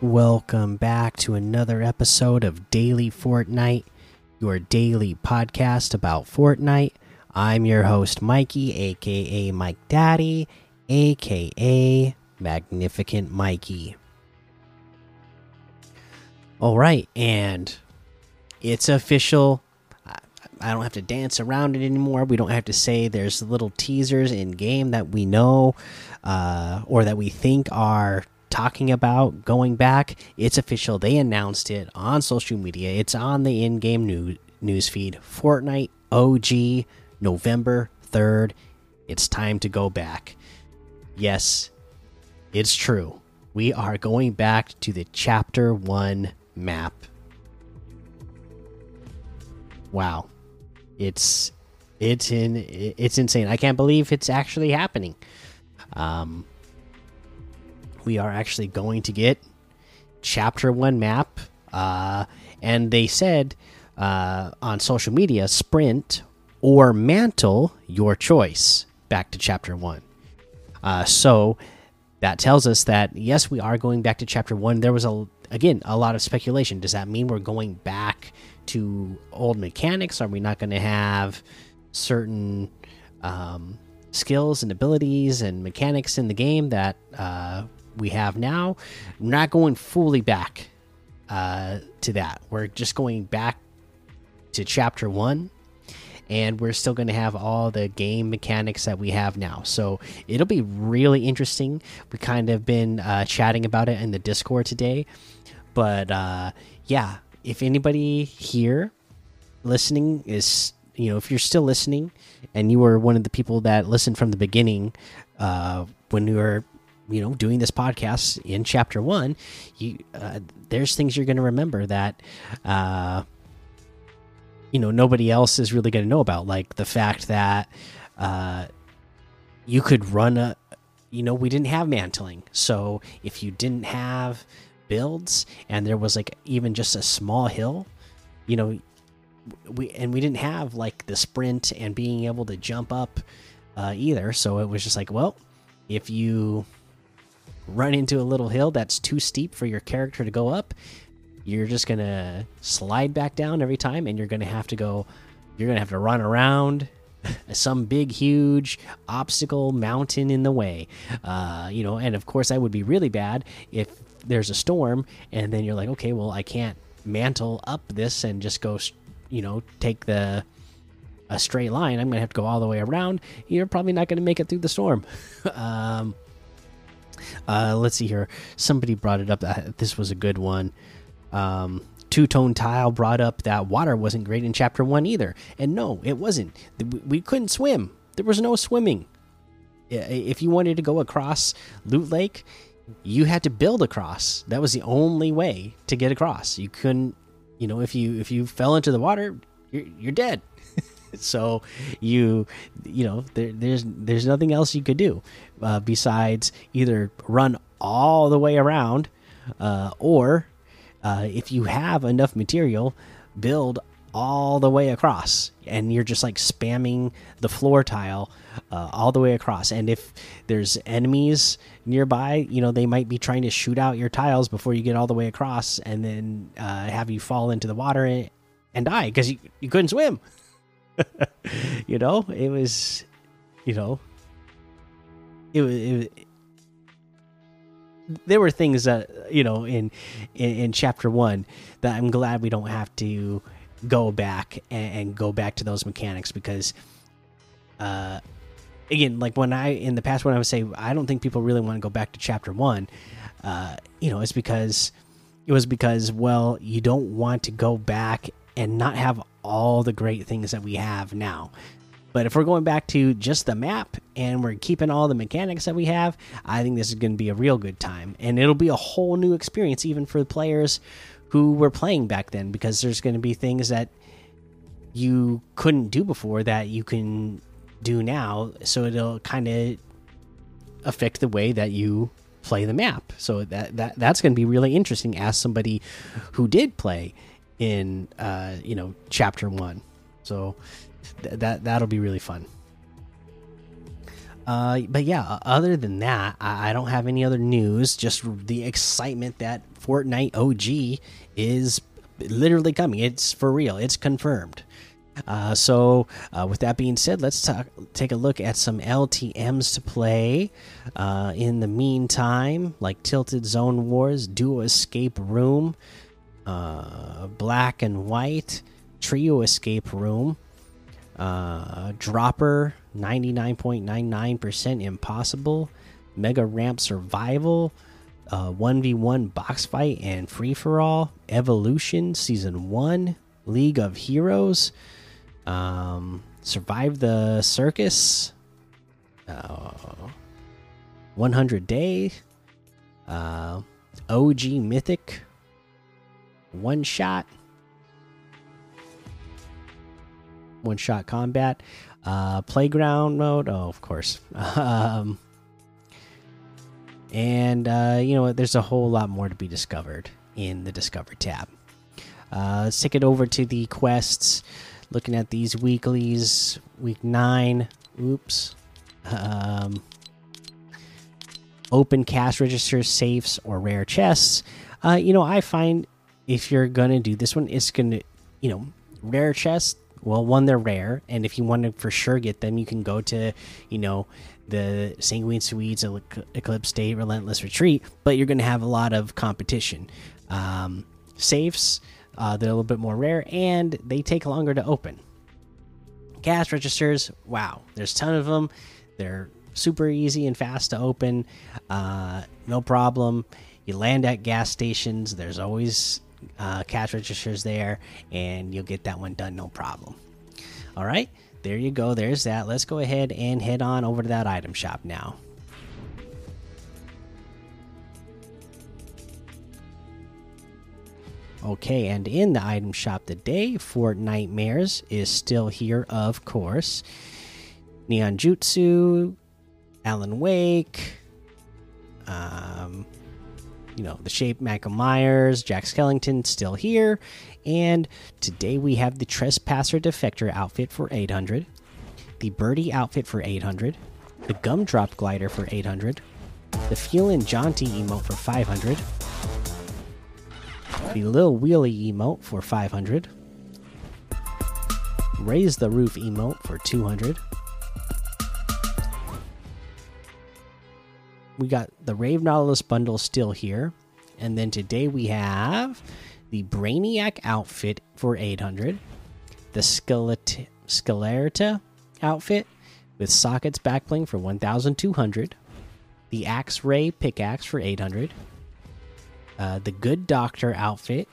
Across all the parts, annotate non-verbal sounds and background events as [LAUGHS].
Welcome back to another episode of Daily Fortnite, your daily podcast about Fortnite. I'm your host, Mikey, aka Mike Daddy, aka Magnificent Mikey. All right, and it's official. I don't have to dance around it anymore. We don't have to say there's little teasers in game that we know uh, or that we think are talking about going back. It's official. They announced it on social media. It's on the in-game news news feed. Fortnite OG November 3rd. It's time to go back. Yes, it's true. We are going back to the chapter 1 map. Wow. It's it's in it's insane. I can't believe it's actually happening. Um we are actually going to get chapter one map. Uh, and they said uh, on social media, sprint or mantle, your choice. Back to chapter one. Uh, so that tells us that yes, we are going back to chapter one. There was a again a lot of speculation. Does that mean we're going back to old mechanics? Are we not going to have certain um, skills and abilities and mechanics in the game that uh, we have now. We're not going fully back uh, to that. We're just going back to chapter one, and we're still going to have all the game mechanics that we have now. So it'll be really interesting. We kind of been uh, chatting about it in the Discord today, but uh, yeah, if anybody here listening is you know if you're still listening and you were one of the people that listened from the beginning uh, when we were you know doing this podcast in chapter one you uh, there's things you're going to remember that uh you know nobody else is really going to know about like the fact that uh you could run a you know we didn't have mantling. So if you didn't have builds and there was like even just a small hill you know we and we didn't have like the sprint and being able to jump up uh, either. So it was just like well if you run into a little hill that's too steep for your character to go up, you're just gonna slide back down every time, and you're gonna have to go. You're gonna have to run around [LAUGHS] some big, huge obstacle mountain in the way. Uh, you know, and of course that would be really bad if there's a storm, and then you're like, okay, well I can't mantle up this and just go, you know, take the a straight line. I'm gonna have to go all the way around. You're probably not gonna make it through the storm. [LAUGHS] um, uh, let's see here. Somebody brought it up. This was a good one. Um, Two Tone Tile brought up that water wasn't great in Chapter One either, and no, it wasn't. We couldn't swim. There was no swimming. If you wanted to go across Loot Lake, you had to build across. That was the only way to get across. You couldn't, you know, if you if you fell into the water, you're you're dead. [LAUGHS] so you you know there, there's there's nothing else you could do uh, besides either run all the way around uh, or uh, if you have enough material build all the way across and you're just like spamming the floor tile uh, all the way across and if there's enemies nearby you know they might be trying to shoot out your tiles before you get all the way across and then uh, have you fall into the water and, and die because you, you couldn't swim [LAUGHS] you know, it was, you know, it was. It, there were things that you know in, in, in chapter one that I'm glad we don't have to go back and, and go back to those mechanics because, uh, again, like when I in the past when I would say I don't think people really want to go back to chapter one, uh, you know, it's because it was because well you don't want to go back and not have all the great things that we have now. But if we're going back to just the map and we're keeping all the mechanics that we have, I think this is going to be a real good time. And it'll be a whole new experience, even for the players who were playing back then, because there's going to be things that you couldn't do before that you can do now, so it'll kind of affect the way that you play the map. So that that that's going to be really interesting as somebody who did play in uh, you know chapter one. So th that that'll be really fun. Uh, but yeah, other than that, I, I don't have any other news. Just the excitement that Fortnite OG is literally coming. It's for real. It's confirmed. Uh, so, uh, with that being said, let's talk, take a look at some LTMs to play. Uh, in the meantime, like Tilted Zone Wars, Duo Escape Room, uh, Black and White, Trio Escape Room, uh, Dropper, 99.99% Impossible, Mega Ramp Survival, uh, 1v1 uh, Box Fight and Free for All, Evolution Season 1, League of Heroes um, survive the circus. Uh, 100 day. Uh, OG mythic. One shot. One shot combat. Uh, playground mode. Oh, of course. [LAUGHS] um, and uh, you know there's a whole lot more to be discovered in the discover tab. Uh, let's take it over to the quests looking at these weeklies week nine oops um, open cash registers safes or rare chests uh, you know i find if you're gonna do this one it's gonna you know rare chests well one they're rare and if you want to for sure get them you can go to you know the Sanguine Suites Eclipsed Estate relentless retreat but you're gonna have a lot of competition um, safes uh, they're a little bit more rare and they take longer to open. Cash registers, wow, there's a ton of them. They're super easy and fast to open. Uh, no problem. You land at gas stations, there's always uh, cash registers there, and you'll get that one done no problem. All right, there you go. There's that. Let's go ahead and head on over to that item shop now. Okay, and in the item shop today, Fort Nightmares is still here, of course. Neon Jutsu, Alan Wake, um, you know, the Shape Michael Myers, Jack Skellington still here. And today we have the Trespasser Defector outfit for 800, the Birdie outfit for 800, the Gumdrop Glider for 800, the Feelin' Jaunty emote for 500 the Lil Wheelie emote for 500. Raise the Roof emote for 200. We got the Rave Nautilus bundle still here. And then today we have the Brainiac outfit for 800. The Skelet outfit with sockets backbling for 1200. The Axe Ray pickaxe for 800 uh, the Good Doctor outfit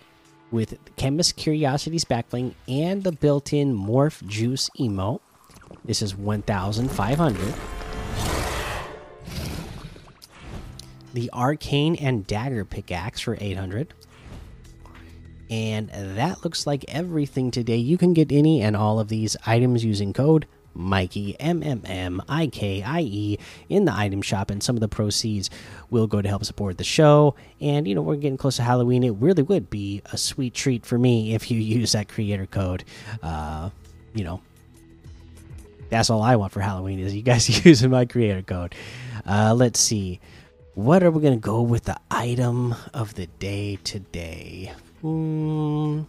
with Chemist Curiosity's backbling and the built-in Morph Juice emote. This is 1,500. The Arcane and Dagger pickaxe for 800. And that looks like everything today. You can get any and all of these items using code Mikey M M M I K I E in the item shop, and some of the proceeds will go to help support the show. And you know, we're getting close to Halloween. It really would be a sweet treat for me if you [LAUGHS] use that creator code. Uh, you know, that's all I want for Halloween is you guys [LAUGHS] using my creator code. Uh, let's see, what are we gonna go with the item of the day today? Hmm,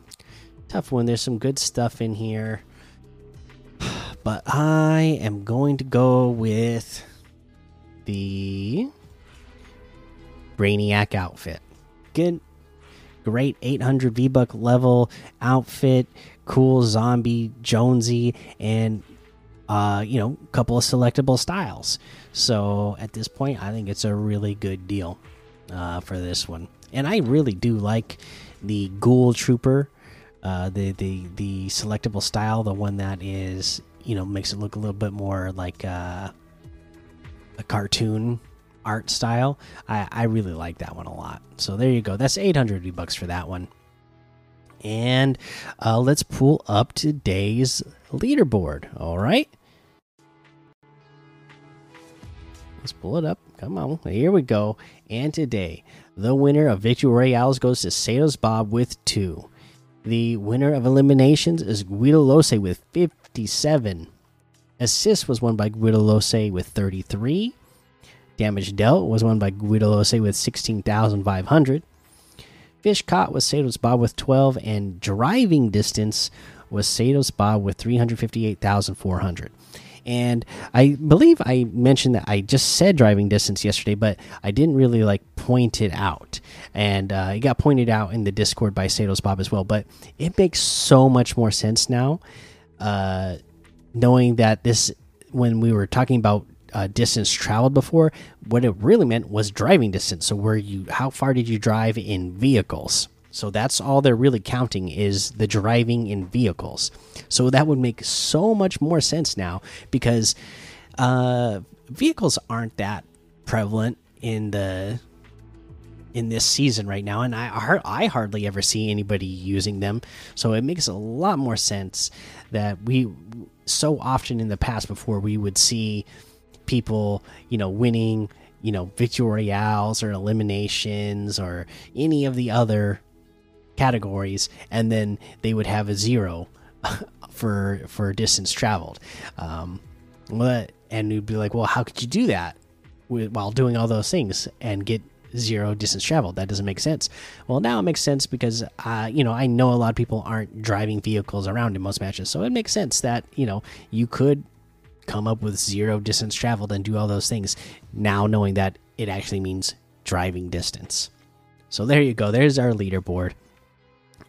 tough one. There's some good stuff in here [SIGHS] but I am going to go with the Brainiac outfit. Good, great 800 V Buck level outfit, cool zombie Jonesy, and uh, you know, a couple of selectable styles. So at this point, I think it's a really good deal uh, for this one. And I really do like the Ghoul Trooper, uh, the the the selectable style, the one that is you know makes it look a little bit more like uh, a cartoon art style. I, I really like that one a lot. So there you go. That's 800 bucks for that one. And uh, let's pull up today's leaderboard. All right. Let's pull it up. Come on. Here we go. And today, the winner of Victory Royales goes to Satos Bob with two. The winner of eliminations is Guido Lose with 57. Assist was won by Guido Lose with 33. Damage dealt was won by Guido Lose with 16,500. Fish caught was Satos Bob with 12. And driving distance was Satos Bob with 358,400. And I believe I mentioned that I just said driving distance yesterday, but I didn't really like point it out. And uh, it got pointed out in the Discord by Satos Bob as well. But it makes so much more sense now, uh, knowing that this, when we were talking about uh, distance traveled before, what it really meant was driving distance. So where you, how far did you drive in vehicles? So that's all they're really counting is the driving in vehicles. So that would make so much more sense now because uh, vehicles aren't that prevalent in the in this season right now, and I I hardly ever see anybody using them. So it makes a lot more sense that we so often in the past before we would see people you know winning you know victory royales or eliminations or any of the other categories, and then they would have a zero [LAUGHS] for for distance traveled. Um, and we'd be like, well, how could you do that while doing all those things and get zero distance traveled? That doesn't make sense. Well, now it makes sense because uh, you know I know a lot of people aren't driving vehicles around in most matches, so it makes sense that you know you could come up with zero distance traveled and do all those things. Now knowing that it actually means driving distance. So there you go. There's our leaderboard.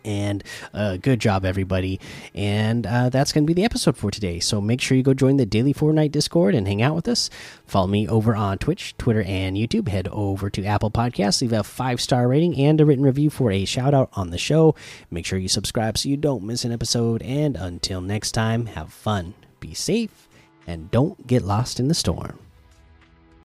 And uh, good job, everybody. And uh, that's going to be the episode for today. So make sure you go join the Daily Fortnite Discord and hang out with us. Follow me over on Twitch, Twitter, and YouTube. Head over to Apple Podcasts, leave a five star rating and a written review for a shout out on the show. Make sure you subscribe so you don't miss an episode. And until next time, have fun, be safe, and don't get lost in the storm.